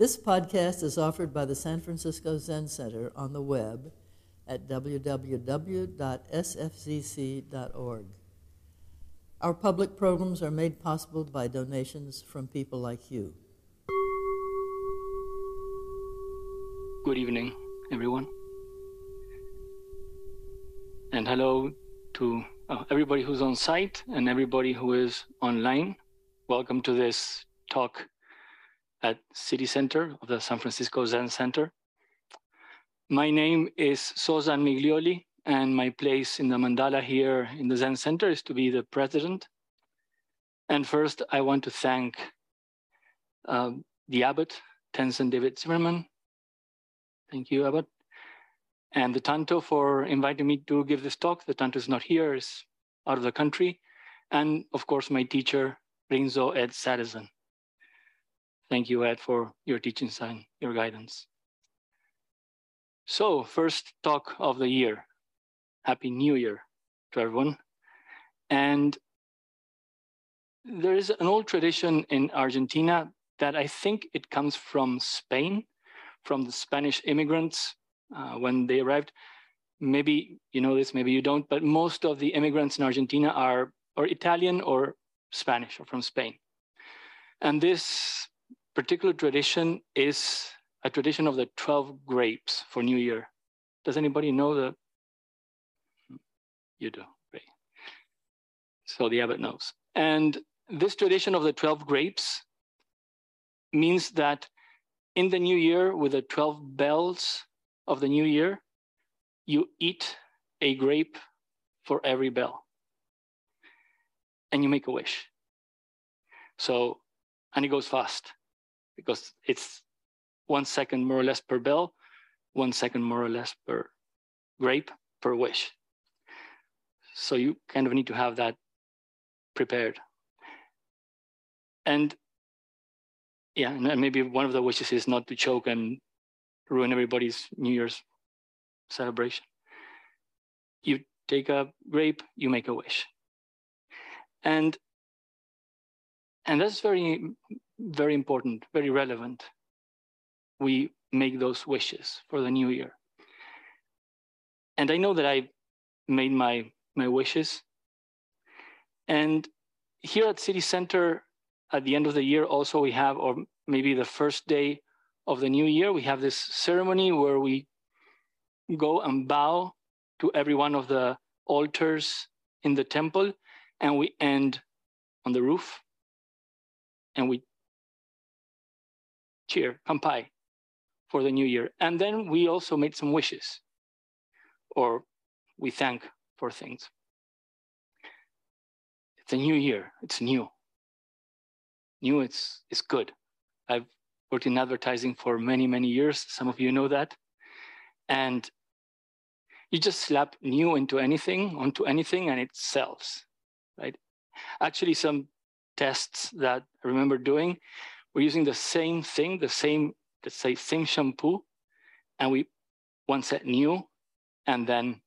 This podcast is offered by the San Francisco Zen Center on the web at www.sfzc.org. Our public programs are made possible by donations from people like you. Good evening, everyone. And hello to uh, everybody who's on site and everybody who is online. Welcome to this talk at City Center of the San Francisco Zen Center. My name is Sozan Miglioli, and my place in the mandala here in the Zen Center is to be the president. And first, I want to thank uh, the abbot, Tenzin David Zimmerman. Thank you, abbot. And the Tanto for inviting me to give this talk. The Tanto is not here, is out of the country. And of course, my teacher, Rinzo Ed Sattizahn. Thank you, Ed, for your teachings and your guidance. So, first talk of the year. Happy New Year to everyone. And there is an old tradition in Argentina that I think it comes from Spain, from the Spanish immigrants uh, when they arrived. Maybe you know this, maybe you don't, but most of the immigrants in Argentina are or Italian or Spanish or from Spain. And this particular tradition is a tradition of the 12 grapes for New Year. Does anybody know the? You do, great. So the abbot knows. And this tradition of the 12 grapes means that in the new year, with the 12 bells of the new year, you eat a grape for every bell. And you make a wish. So, and it goes fast because it's one second more or less per bell, one second more or less per grape per wish. So you kind of need to have that prepared. And yeah, and maybe one of the wishes is not to choke and ruin everybody's New Year's celebration. You take a grape, you make a wish. And and that's very very important, very relevant. We make those wishes for the new year. And I know that I made my, my wishes. And here at City Center, at the end of the year, also we have, or maybe the first day of the new year, we have this ceremony where we go and bow to every one of the altars in the temple, and we end on the roof, and we cheer, kampai for the new year. And then we also made some wishes or we thank for things. It's a new year, it's new. New, it's, it's good. I've worked in advertising for many, many years. Some of you know that. And you just slap new into anything, onto anything, and it sells, right? Actually, some tests that I remember doing, we're using the same thing, the same, let's say, same shampoo, and we one set new, and then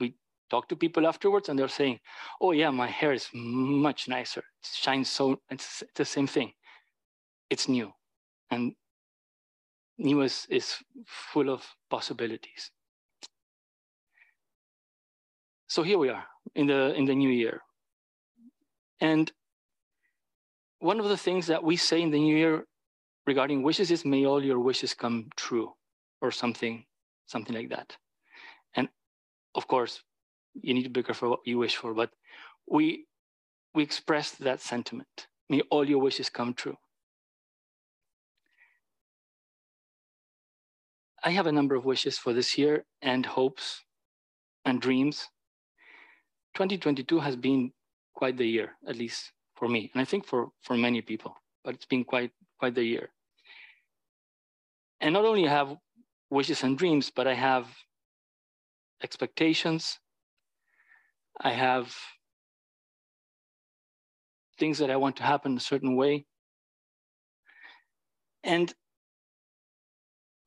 we talk to people afterwards, and they're saying, "Oh yeah, my hair is much nicer. It shines so. It's, it's the same thing. It's new, and new is is full of possibilities." So here we are in the in the new year, and one of the things that we say in the new year regarding wishes is may all your wishes come true or something something like that. And of course you need to be careful what you wish for but we we express that sentiment. May all your wishes come true. I have a number of wishes for this year and hopes and dreams. 2022 has been quite the year at least for me, and I think for for many people. But it's been quite quite the year. And not only have wishes and dreams, but I have expectations. I have things that I want to happen a certain way. And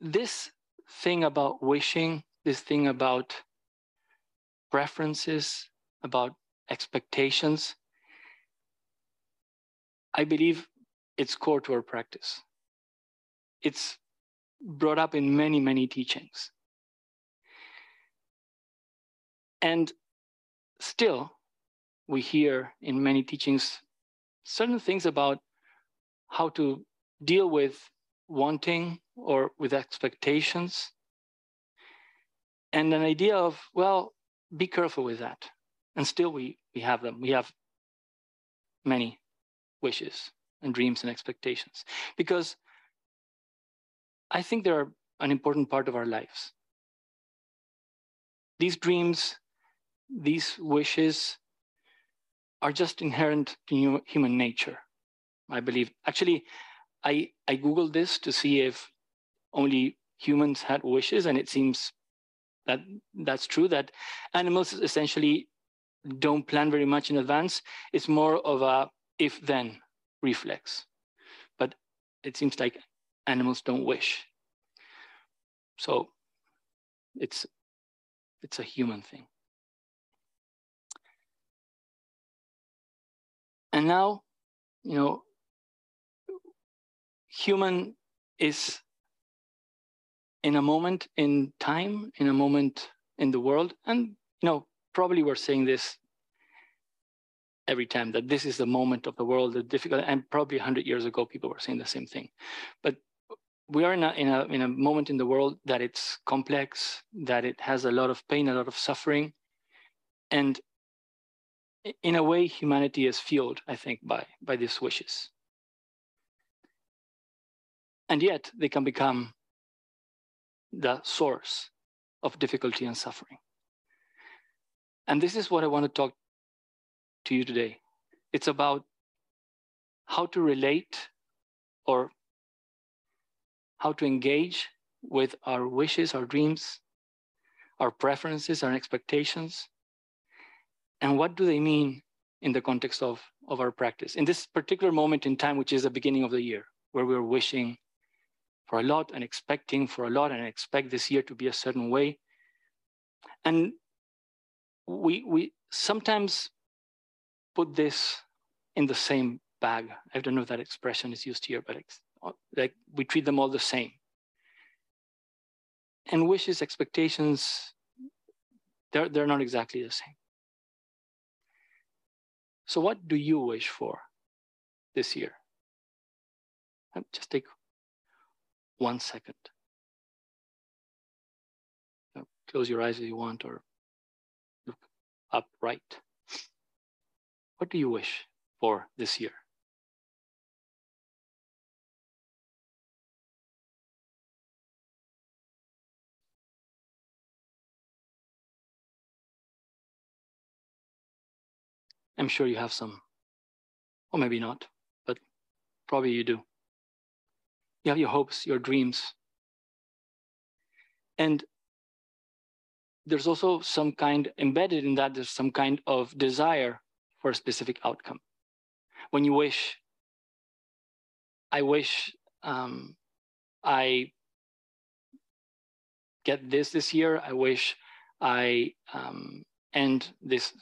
this thing about wishing, this thing about preferences, about expectations, I believe it's core to our practice. it's brought up in many, many teachings. And still, we hear in many teachings certain things about how to deal with wanting or with expectations. And an idea of, well, be careful with that. And still we, we have them. We have many wishes and dreams and expectations because I think they're an important part of our lives. These dreams, these wishes are just inherent to human nature, I believe. Actually, I, I Googled this to see if only humans had wishes, and it seems that that's true, that animals essentially don't plan very much in advance. It's more of a if then reflex. But it seems like animals don't wish. So it's it's a human thing. And now, you know, human is in a moment in time, in a moment in the world, and you know, probably we're saying this every time that this is the moment of the world, the difficult, and probably 100 years ago, people were saying the same thing. But we are in a, in a, in a moment in the world that it's complex, that it has a lot of pain, a lot of suffering. And in a way, humanity is fueled, I think, by, by these wishes. And yet they can become the source of difficulty and suffering. And this is what I want to talk to you today. It's about how to relate or how to engage with our wishes, our dreams, our preferences, our expectations, and what do they mean in the context of, of our practice. In this particular moment in time, which is the beginning of the year, where we're wishing for a lot and expecting for a lot and expect this year to be a certain way. And we, we sometimes put this in the same bag. I don't know if that expression is used here, but uh, like we treat them all the same. And wishes, expectations, they're, they're not exactly the same. So, what do you wish for this year? Um, just take one second. Uh, close your eyes if you want, or look upright. What do you wish for this year? I'm sure you have some, or maybe not, but probably you do. You have your hopes, your dreams. And there's also some kind embedded in that, there's some kind of desire for a specific outcome. When you wish, I wish um, I get this this year, I wish I um, end this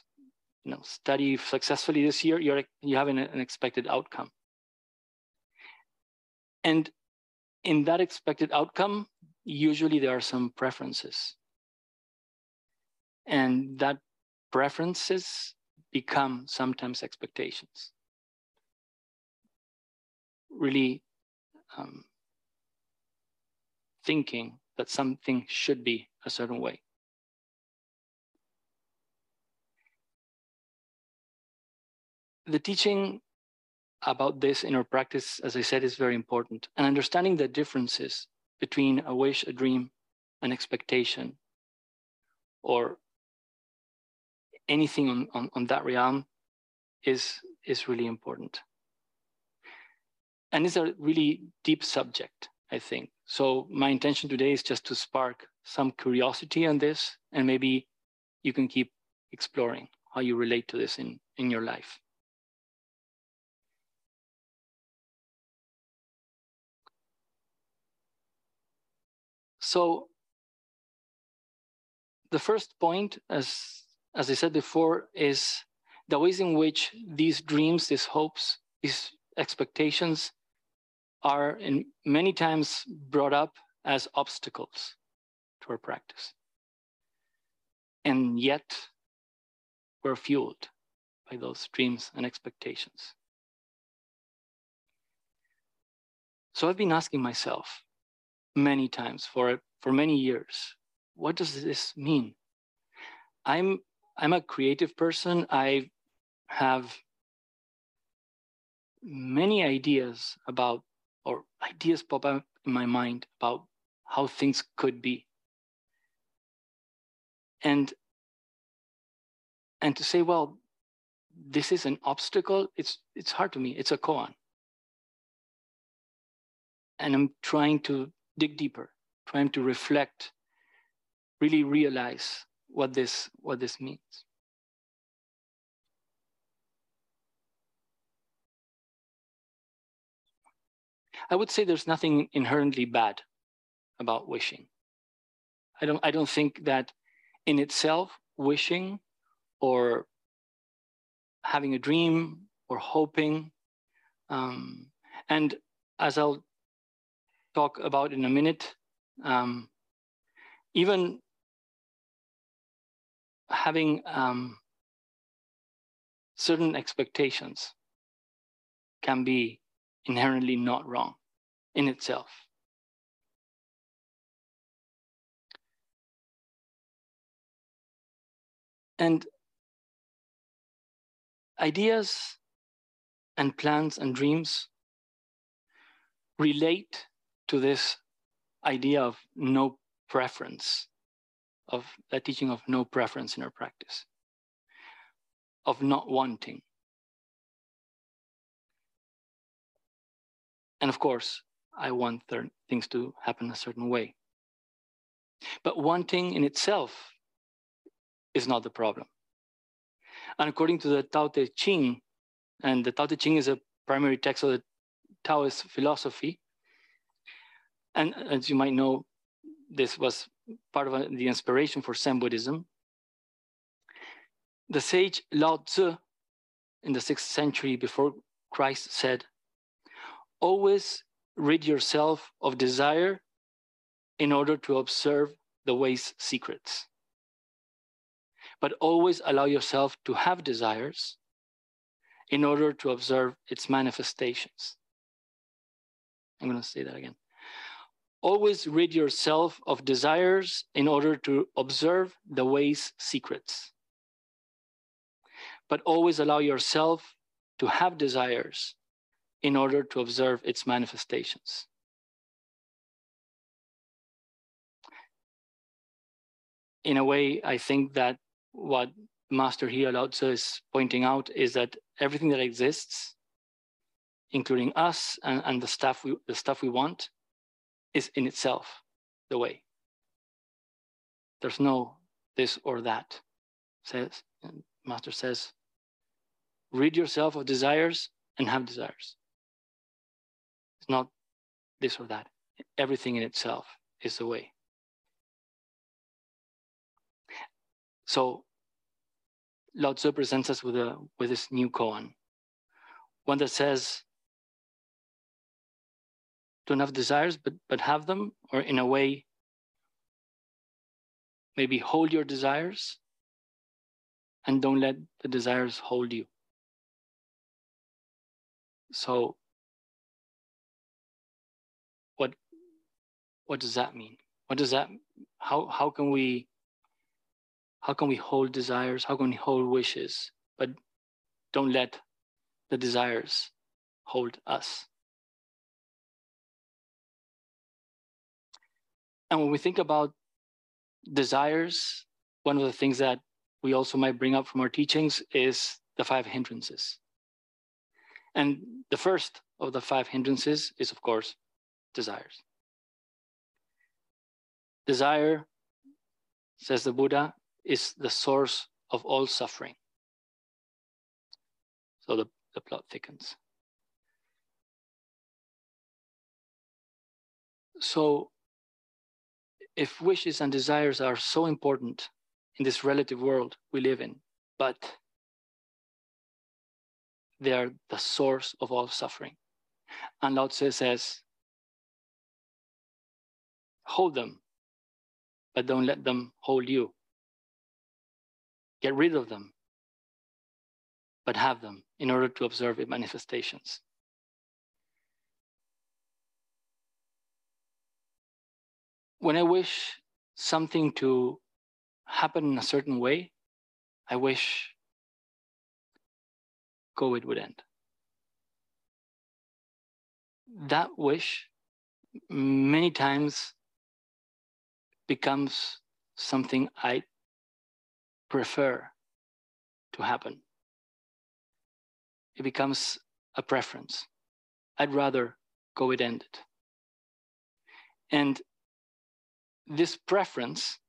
you know, study successfully this year, you're you have an, an expected outcome. And in that expected outcome, usually there are some preferences. And that preferences become sometimes expectations. Really um, thinking that something should be a certain way. the teaching about this in our practice, as I said, is very important. And understanding the differences between a wish, a dream, an expectation, or anything on, on, on that realm is, is really important. And it's a really deep subject, I think. So my intention today is just to spark some curiosity on this, and maybe you can keep exploring how you relate to this in, in your life. So the first point, as, as I said before, is the ways in which these dreams, these hopes, these expectations are in many times brought up as obstacles to our practice. And yet we're fueled by those dreams and expectations. So I've been asking myself many times for for many years, what does this mean? I'm I'm a creative person. I have many ideas about or ideas pop up in my mind about how things could be. And and to say, well, this is an obstacle, it's it's hard to me. It's a koan and I'm trying to dig deeper, trying to reflect, really realize what this what this means. I would say there's nothing inherently bad about wishing. I don't I don't think that in itself wishing or having a dream or hoping um, and as I'll talk about in a minute. Um, even having um, certain expectations can be inherently not wrong in itself. And ideas and plans and dreams relate to this idea of no preference, of that teaching of no preference in our practice, of not wanting. And of course, I want things to happen a certain way. But wanting in itself is not the problem. And according to the Tao Te Ching, and the Tao Te Ching is a primary text of the Taoist philosophy, and as you might know, this was part of the inspiration for Zen Buddhism. The sage Lao Tzu in the sixth century before Christ said, Always rid yourself of desire in order to observe the way's secrets. But always allow yourself to have desires in order to observe its manifestations. I'm going to say that again. Always rid yourself of desires in order to observe the way's secrets. But always allow yourself to have desires in order to observe its manifestations. In a way, I think that what Master here Lao Tzu is pointing out is that everything that exists, including us and, and the stuff we the stuff we want, is in itself the way. There's no this or that. Says Master says, rid yourself of desires and have desires. It's not this or that. Everything in itself is the way. So Lao Tzu presents us with a with this new koan, one that says don't have desires, but but have them, or in a way, maybe hold your desires and don't let the desires hold you. So what what does that mean? What does that how how can we how can we hold desires? How can we hold wishes, but don't let the desires hold us? And when we think about desires, one of the things that we also might bring up from our teachings is the five hindrances. And the first of the five hindrances is, of course, desires. Desire, says the Buddha, is the source of all suffering. So the, the plot thickens. So if wishes and desires are so important in this relative world we live in, but they are the source of all suffering, And Lao Tse says, hold them, but don't let them hold you. Get rid of them, but have them in order to observe its manifestations. When I wish something to happen in a certain way, I wish COVID would end. That wish many times becomes something I prefer to happen. It becomes a preference. I'd rather COVID ended. And this preference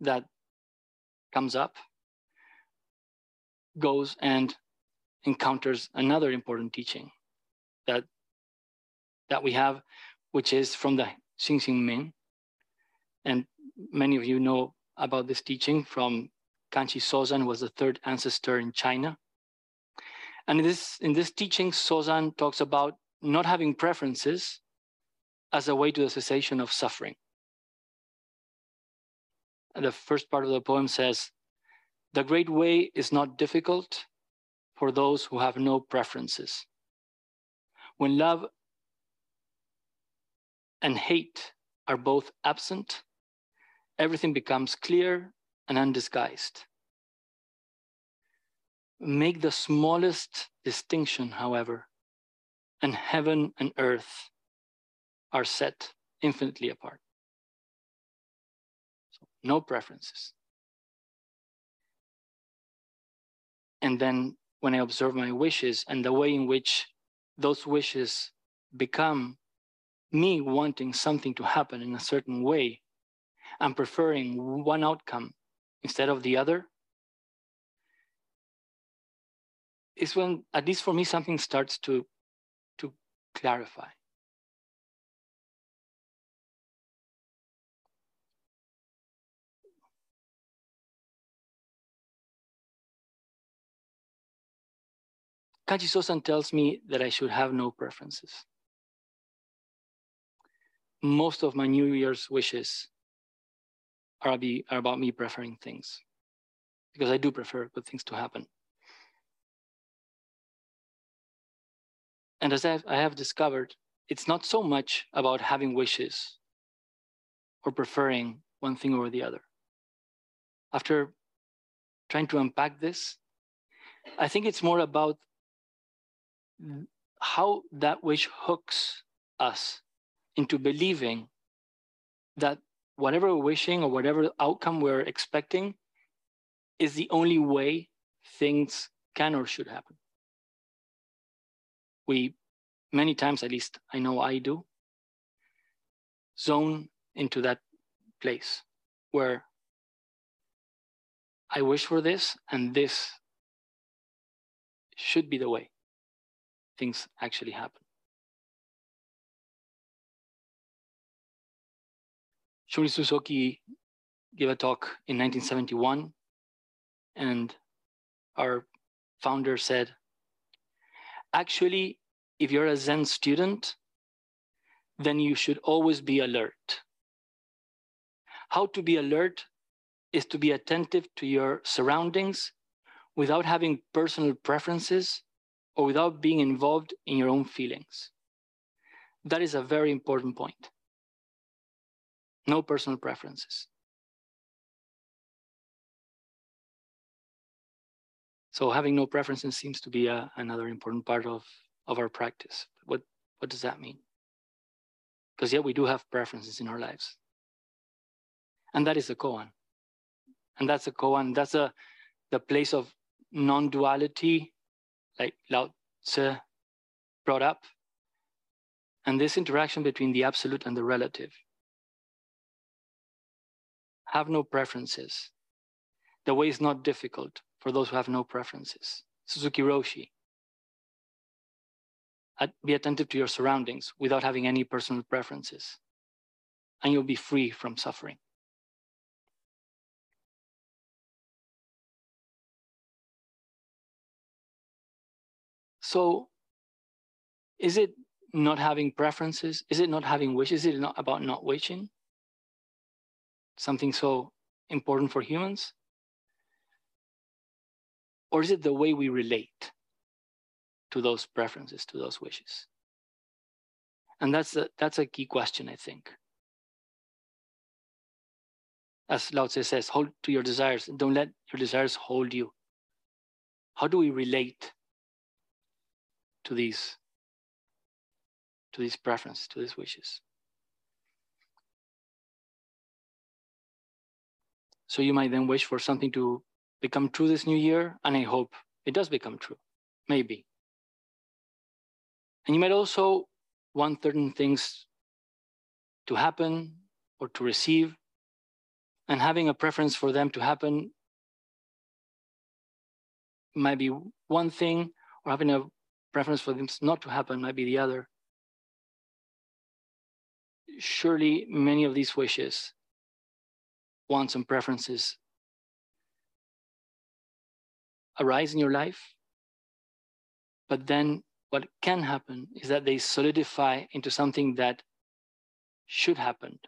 that comes up goes and encounters another important teaching that that we have, which is from the Xinxin Ming. And many of you know about this teaching from Kanchi Sozan was the third ancestor in China. And in this, in this teaching, Sozan talks about not having preferences as a way to the cessation of suffering. The first part of the poem says, the great way is not difficult for those who have no preferences. When love and hate are both absent, everything becomes clear and undisguised. Make the smallest distinction, however, and heaven and earth are set infinitely apart. No preferences. And then when I observe my wishes and the way in which those wishes become me wanting something to happen in a certain way, I'm preferring one outcome instead of the other, is when, at least for me, something starts to, to clarify. Kanchi Sozan tells me that I should have no preferences. Most of my New Year's wishes are, be, are about me preferring things because I do prefer good things to happen. And as I've, I have discovered, it's not so much about having wishes or preferring one thing over the other. After trying to unpack this, I think it's more about how that wish hooks us into believing that whatever we're wishing or whatever outcome we're expecting is the only way things can or should happen. We, many times at least, I know I do, zone into that place where I wish for this and this should be the way things actually happen. Shunryu Suzuki gave a talk in 1971, and our founder said, actually, if you're a Zen student, then you should always be alert. How to be alert is to be attentive to your surroundings without having personal preferences or without being involved in your own feelings. That is a very important point. No personal preferences. So having no preferences seems to be a, another important part of, of our practice. What, what does that mean? Because yet we do have preferences in our lives. And that is the koan. And that's a koan. That's a the place of non-duality like Lao Tzu brought up, and this interaction between the absolute and the relative. Have no preferences. The way is not difficult for those who have no preferences. Suzuki Roshi. Be attentive to your surroundings without having any personal preferences, and you'll be free from suffering. So is it not having preferences? Is it not having wishes? Is it not about not wishing? Something so important for humans? Or is it the way we relate to those preferences, to those wishes? And that's a, that's a key question, I think. As Lao Tse says, hold to your desires. Don't let your desires hold you. How do we relate to these to these preferences, to these wishes? So you might then wish for something to become true this new year, and I hope it does become true, maybe. And you might also want certain things to happen or to receive, and having a preference for them to happen might be one thing, or having a preference for them not to happen might be the other. Surely many of these wishes, wants, and preferences arise in your life, but then what can happen is that they solidify into something that should happen.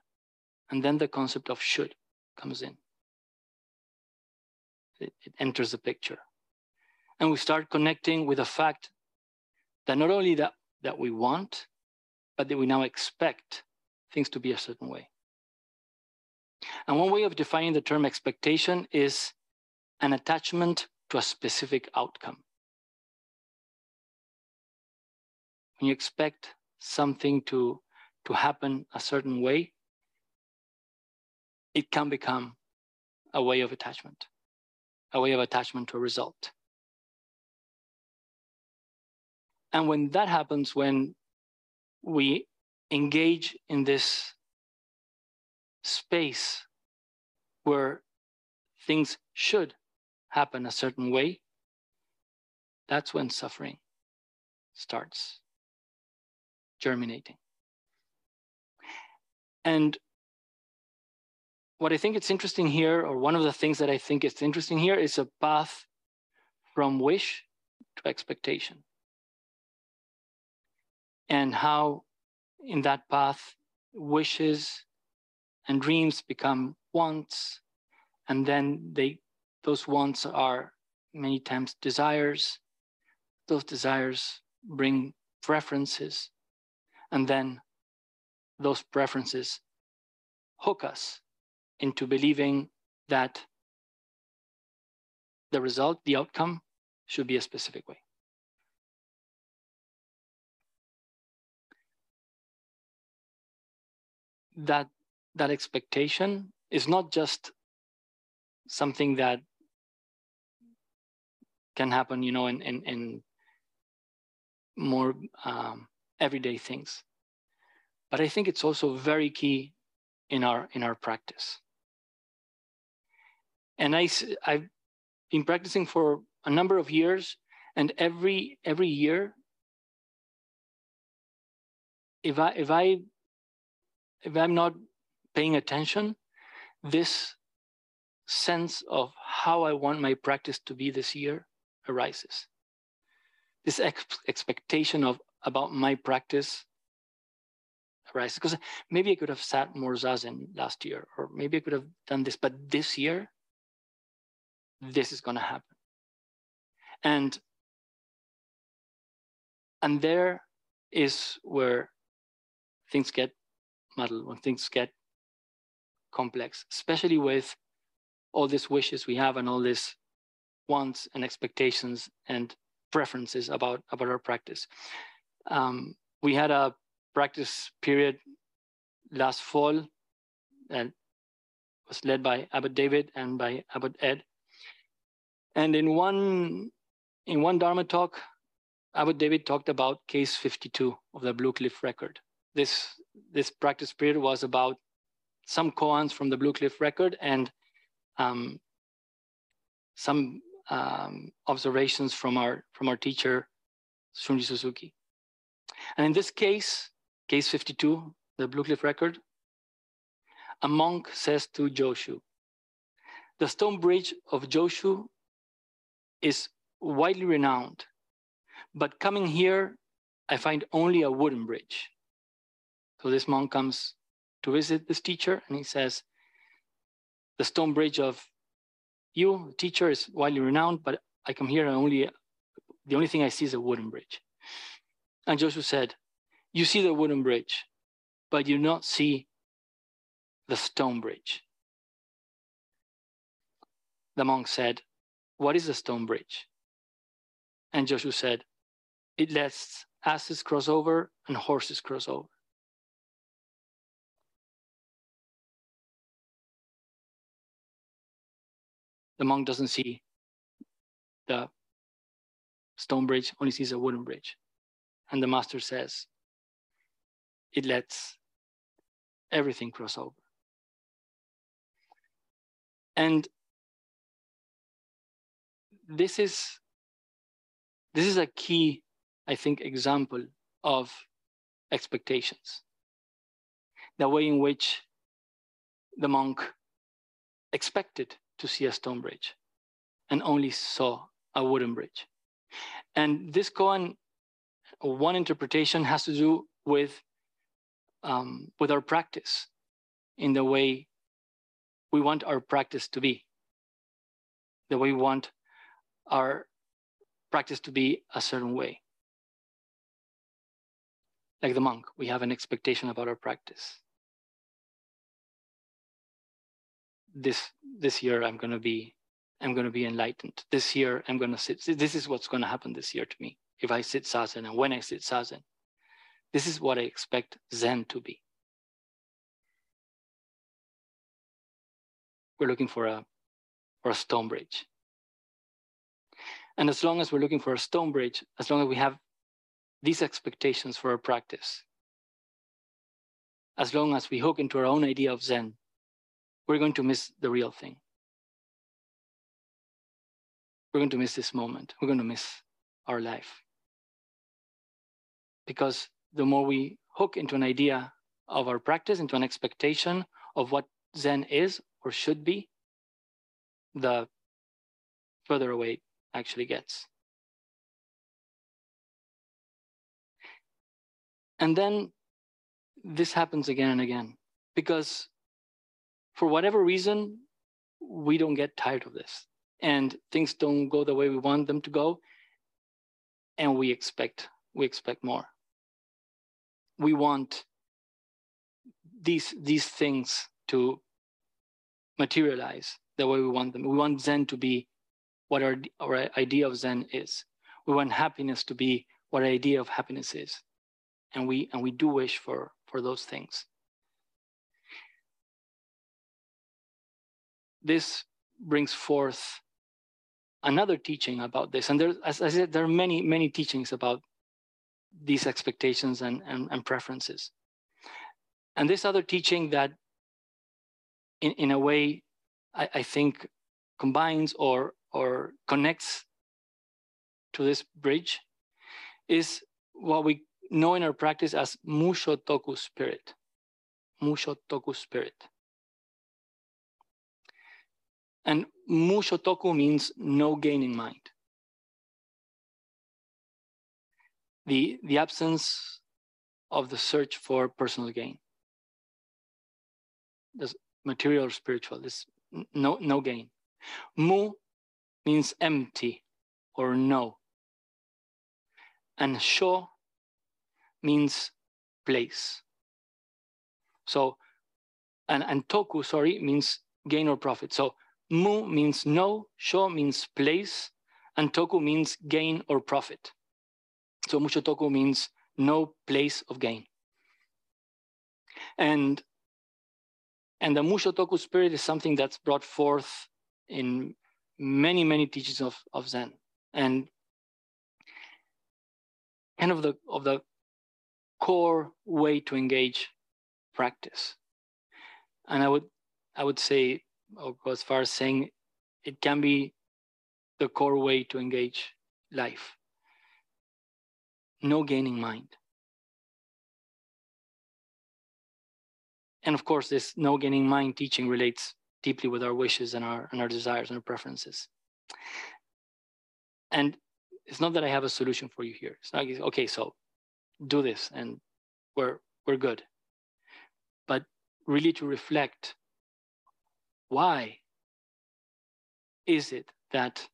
And then the concept of should comes in. It, it enters the picture. And we start connecting with the fact that not only that, that we want, but that we now expect things to be a certain way. And one way of defining the term expectation is an attachment to a specific outcome. When you expect something to, to happen a certain way, it can become a way of attachment, a way of attachment to a result. And when that happens, when we engage in this space where things should happen a certain way, that's when suffering starts germinating. And what I think it's interesting here, or one of the things that I think is interesting here, is a path from wish to expectation and how in that path wishes and dreams become wants and then they those wants are many times desires. Those desires bring preferences and then those preferences hook us into believing that the result the outcome should be a specific way that that expectation is not just something that can happen, you know, in in, in more um, everyday things. But I think it's also very key in our in our practice. And I I've been practicing for a number of years, and every every year, if I if I if I'm not paying attention, this sense of how I want my practice to be this year arises. This ex- expectation of about my practice arises because maybe I could have sat more zazen last year, or maybe I could have done this, but this year, this is going to happen, and and there is where things get muddle, when things get complex, especially with all these wishes we have and all these wants and expectations and preferences about, about our practice. Um, we had a practice period last fall that was led by Abbot David and by Abbot Ed. And in one in one Dharma talk, Abbot David talked about case 52 of the Blue Cliff record. This this practice period was about some koans from the Blue Cliff record and um, some um, observations from our from our teacher Shunryu Suzuki. And in this case, case 52, the Blue Cliff record, a monk says to Joshu, the stone bridge of Joshu is widely renowned, but coming here I find only a wooden bridge. So this monk comes to visit this teacher and he says, The stone bridge of you, teacher, is widely renowned, but I come here and only the only thing I see is a wooden bridge. And Joshu said, You see the wooden bridge, but you not see the stone bridge. The monk said, What is the stone bridge? And Joshu said, It lets asses cross over and horses cross over. The monk doesn't see the stone bridge, only sees a wooden bridge. And the master says, it lets everything cross over. And this is this is a key, I think, example of expectations. The way in which the monk expected to see a stone bridge and only saw a wooden bridge. And this koan, one interpretation has to do with, um, with our practice in the way we want our practice to be, the way we want our practice to be a certain way. Like the monk, we have an expectation about our practice. This this year I'm gonna be I'm gonna be enlightened. This year I'm gonna sit. This is what's gonna happen this year to me if I sit zazen and when I sit zazen. This is what I expect Zen to be. We're looking for a for a stone bridge. And as long as we're looking for a stone bridge, as long as we have these expectations for our practice, as long as we hook into our own idea of Zen, we're going to miss the real thing. We're going to miss this moment. We're going to miss our life. Because the more we hook into an idea of our practice, into an expectation of what Zen is or should be, the further away actually gets. And then this happens again and again because for whatever reason, we don't get tired of this and things don't go the way we want them to go. And we expect, we expect more. We want these, these things to materialize the way we want them. We want Zen to be what our, our idea of Zen is. We want happiness to be what our idea of happiness is. And we and we do wish for, for those things. This brings forth another teaching about this. And there, as I said, there are many, many teachings about these expectations and, and, and preferences. And this other teaching that in, in a way I, I think combines or or connects to this bridge is what we know in our practice as Musho Toku spirit. Musho Toku spirit. And Musho Toku means no gain in mind. The, the absence of the search for personal gain. This material or spiritual, this no, no gain. Mu means empty or no. And sho means place. So, and, and toku, sorry, means gain or profit. So mu means no, sho means place, and toku means gain or profit. So musho toku means no place of gain. And and the musho toku spirit is something that's brought forth in many, many teachings of, of Zen. And kind of the of the core way to engage practice. And I would I would say or go as far as saying it can be the core way to engage life. No gaining mind. And of course, this no gaining mind teaching relates deeply with our wishes and our and our desires and our preferences. And it's not that I have a solution for you here. It's not okay, so do this and we're we're good. But really to reflect why is it that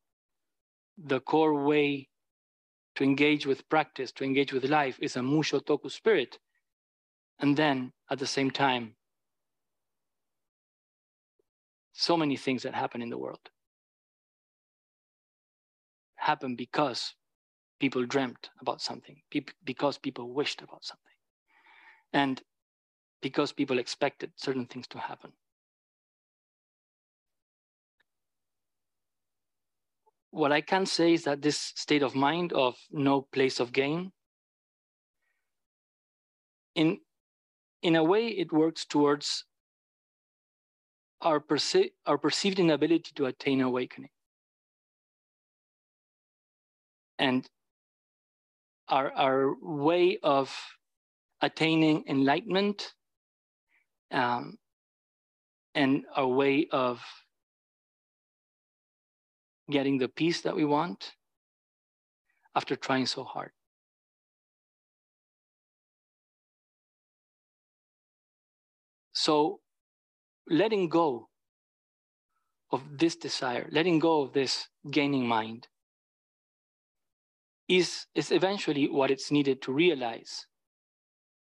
the core way to engage with practice, to engage with life, is a Mushotoku spirit. And then at the same time, so many things that happen in the world happen because people dreamt about something, because people wished about something, and because people expected certain things to happen. What I can say is that this state of mind of no place of gain, in, in a way, it works towards our, perce- our perceived inability to attain awakening. And our, our way of attaining enlightenment um, and our way of getting the peace that we want after trying so hard. So, letting go of this desire, letting go of this gaining mind, is, is eventually what it's needed to realize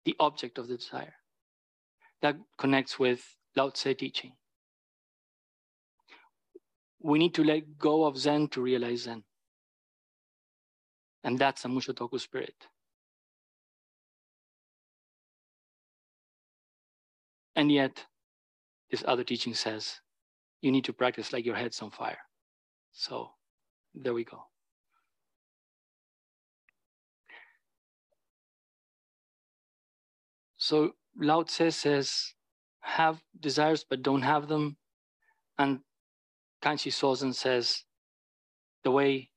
the object of the desire. That connects with Lao Tse teaching we need to let go of Zen to realize Zen. And that's a Mushotoku spirit. And yet, this other teaching says you need to practice like your head's on fire. So there we go. So Lao Tse says, have desires but don't have them. And Kanchi Sosan says, the way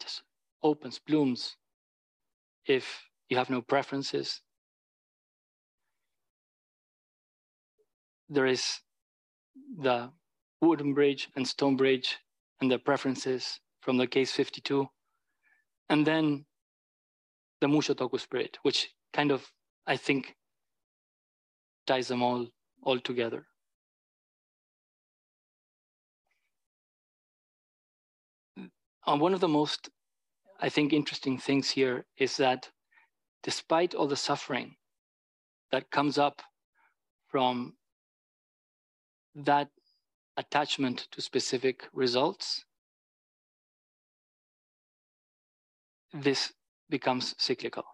just opens, blooms, if you have no preferences. There is the wooden bridge and stone bridge and the preferences from the case 52. And then the Mushotoku spirit, which kind of, I think, ties them all, all together. Um, one of the most, I think, interesting things here is that despite all the suffering that comes up from that attachment to specific results, this becomes cyclical.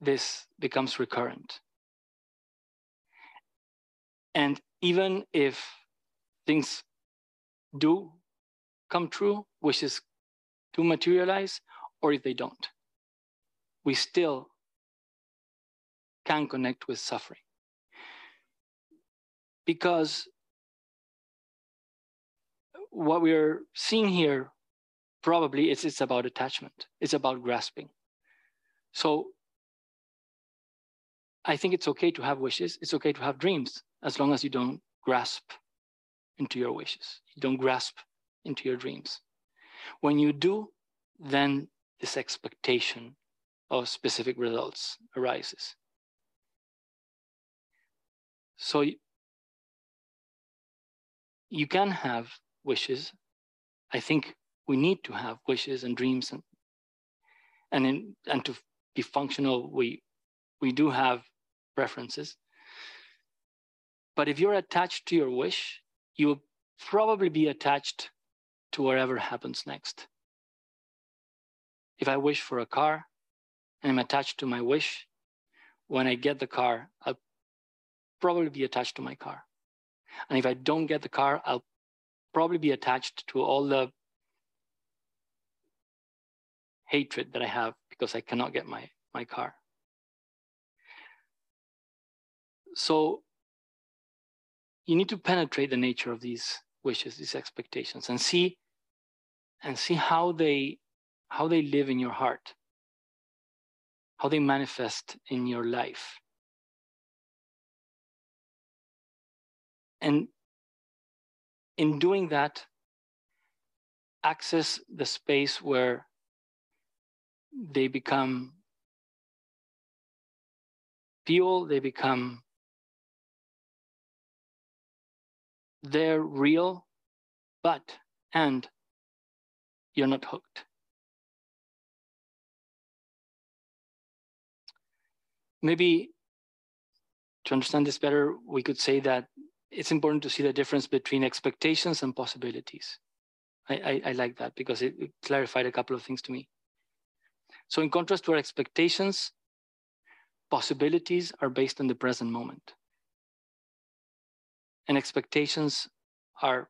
This becomes recurrent. And even if things do come true, wishes to materialize, or if they don't. We still can connect with suffering. Because what we're seeing here probably is it's about attachment, it's about grasping. So I think it's okay to have wishes, it's okay to have dreams, as long as you don't grasp into your wishes. You don't grasp into your dreams. When you do, then this expectation of specific results arises. So you can have wishes. I think we need to have wishes and dreams and and in, and to be functional, we we do have preferences. But if you're attached to your wish, you will probably be attached to whatever happens next. If I wish for a car and I'm attached to my wish, when I get the car, I'll probably be attached to my car. And if I don't get the car, I'll probably be attached to all the hatred that I have because I cannot get my, my car. So you need to penetrate the nature of these wishes, these expectations, and see and see how they how they live in your heart how they manifest in your life. And in doing that access the space where they become fuel, they become they're real, but and you're not hooked. Maybe to understand this better, we could say that it's important to see the difference between expectations and possibilities. I, I, I like that because it, it clarified a couple of things to me. So, in contrast to our expectations, possibilities are based on the present moment. And expectations are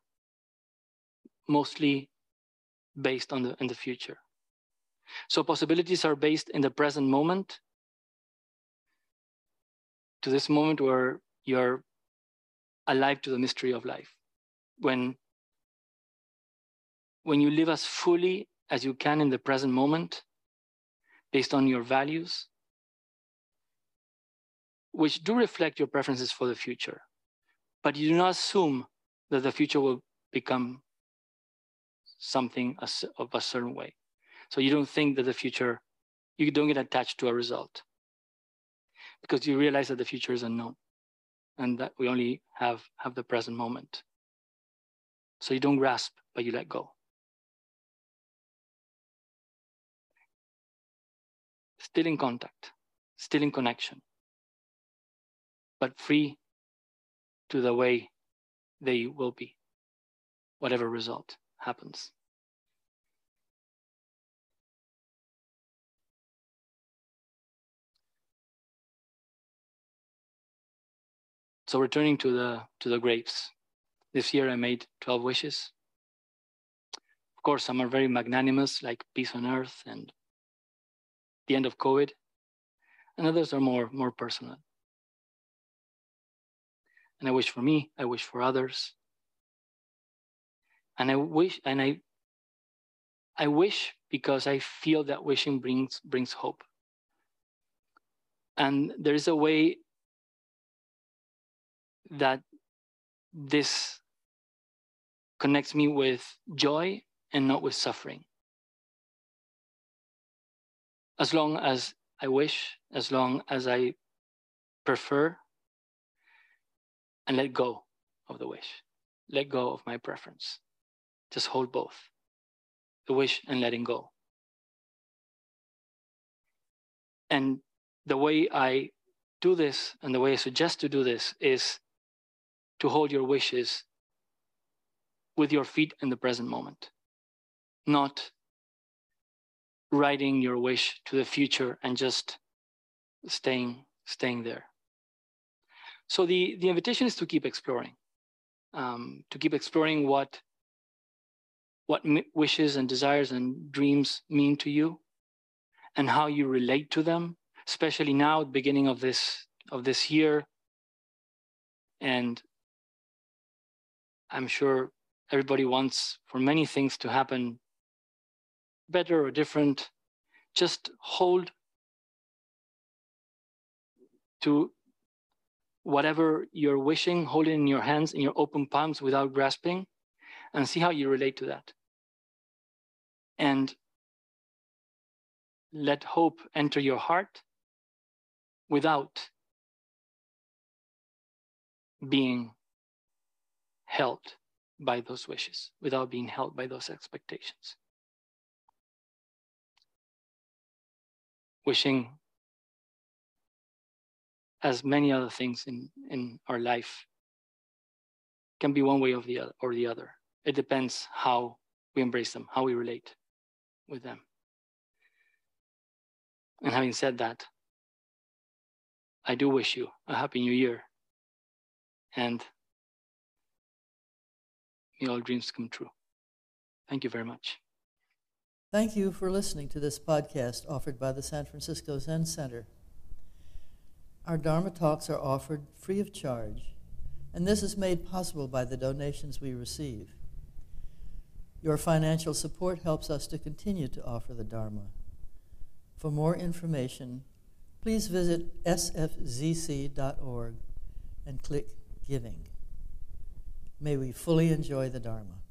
mostly based on the in the future. So possibilities are based in the present moment to this moment where you're alive to the mystery of life. When when you live as fully as you can in the present moment, based on your values, which do reflect your preferences for the future, but you do not assume that the future will become something of a certain way. So you don't think that the future, you don't get attached to a result because you realize that the future is unknown and that we only have, have the present moment. So you don't grasp, but you let go. Still in contact, still in connection, but free to the way they will be, whatever result happens. So returning to the to the grapes, this year I made 12 wishes. Of course, some are very magnanimous, like peace on earth and the end of COVID, and others are more more personal. And I wish for me, I wish for others. And I wish and I I wish because I feel that wishing brings brings hope. And there is a way that this connects me with joy and not with suffering. As long as I wish, as long as I prefer, and let go of the wish, let go of my preference. Just hold both the wish and letting go. And the way I do this and the way I suggest to do this is to hold your wishes with your feet in the present moment, not writing your wish to the future and just staying staying there. So the, the invitation is to keep exploring, um, to keep exploring what what wishes and desires and dreams mean to you, and how you relate to them, especially now, at the beginning of this of this year, and I'm sure everybody wants for many things to happen better or different. Just hold to whatever you're wishing, hold it in your hands, in your open palms without grasping, and see how you relate to that. And let hope enter your heart without being held by those wishes, without being held by those expectations. Wishing, as many other things in, in our life, can be one way or the other, or the other. It depends how we embrace them, how we relate with them. And having said that, I do wish you a happy new year. And may all dreams come true. Thank you very much. Thank you for listening to this podcast offered by the San Francisco Zen Center. Our Dharma talks are offered free of charge, and this is made possible by the donations we receive. Your financial support helps us to continue to offer the Dharma. For more information, please visit sfzc.org and click Giving. May we fully enjoy the Dharma.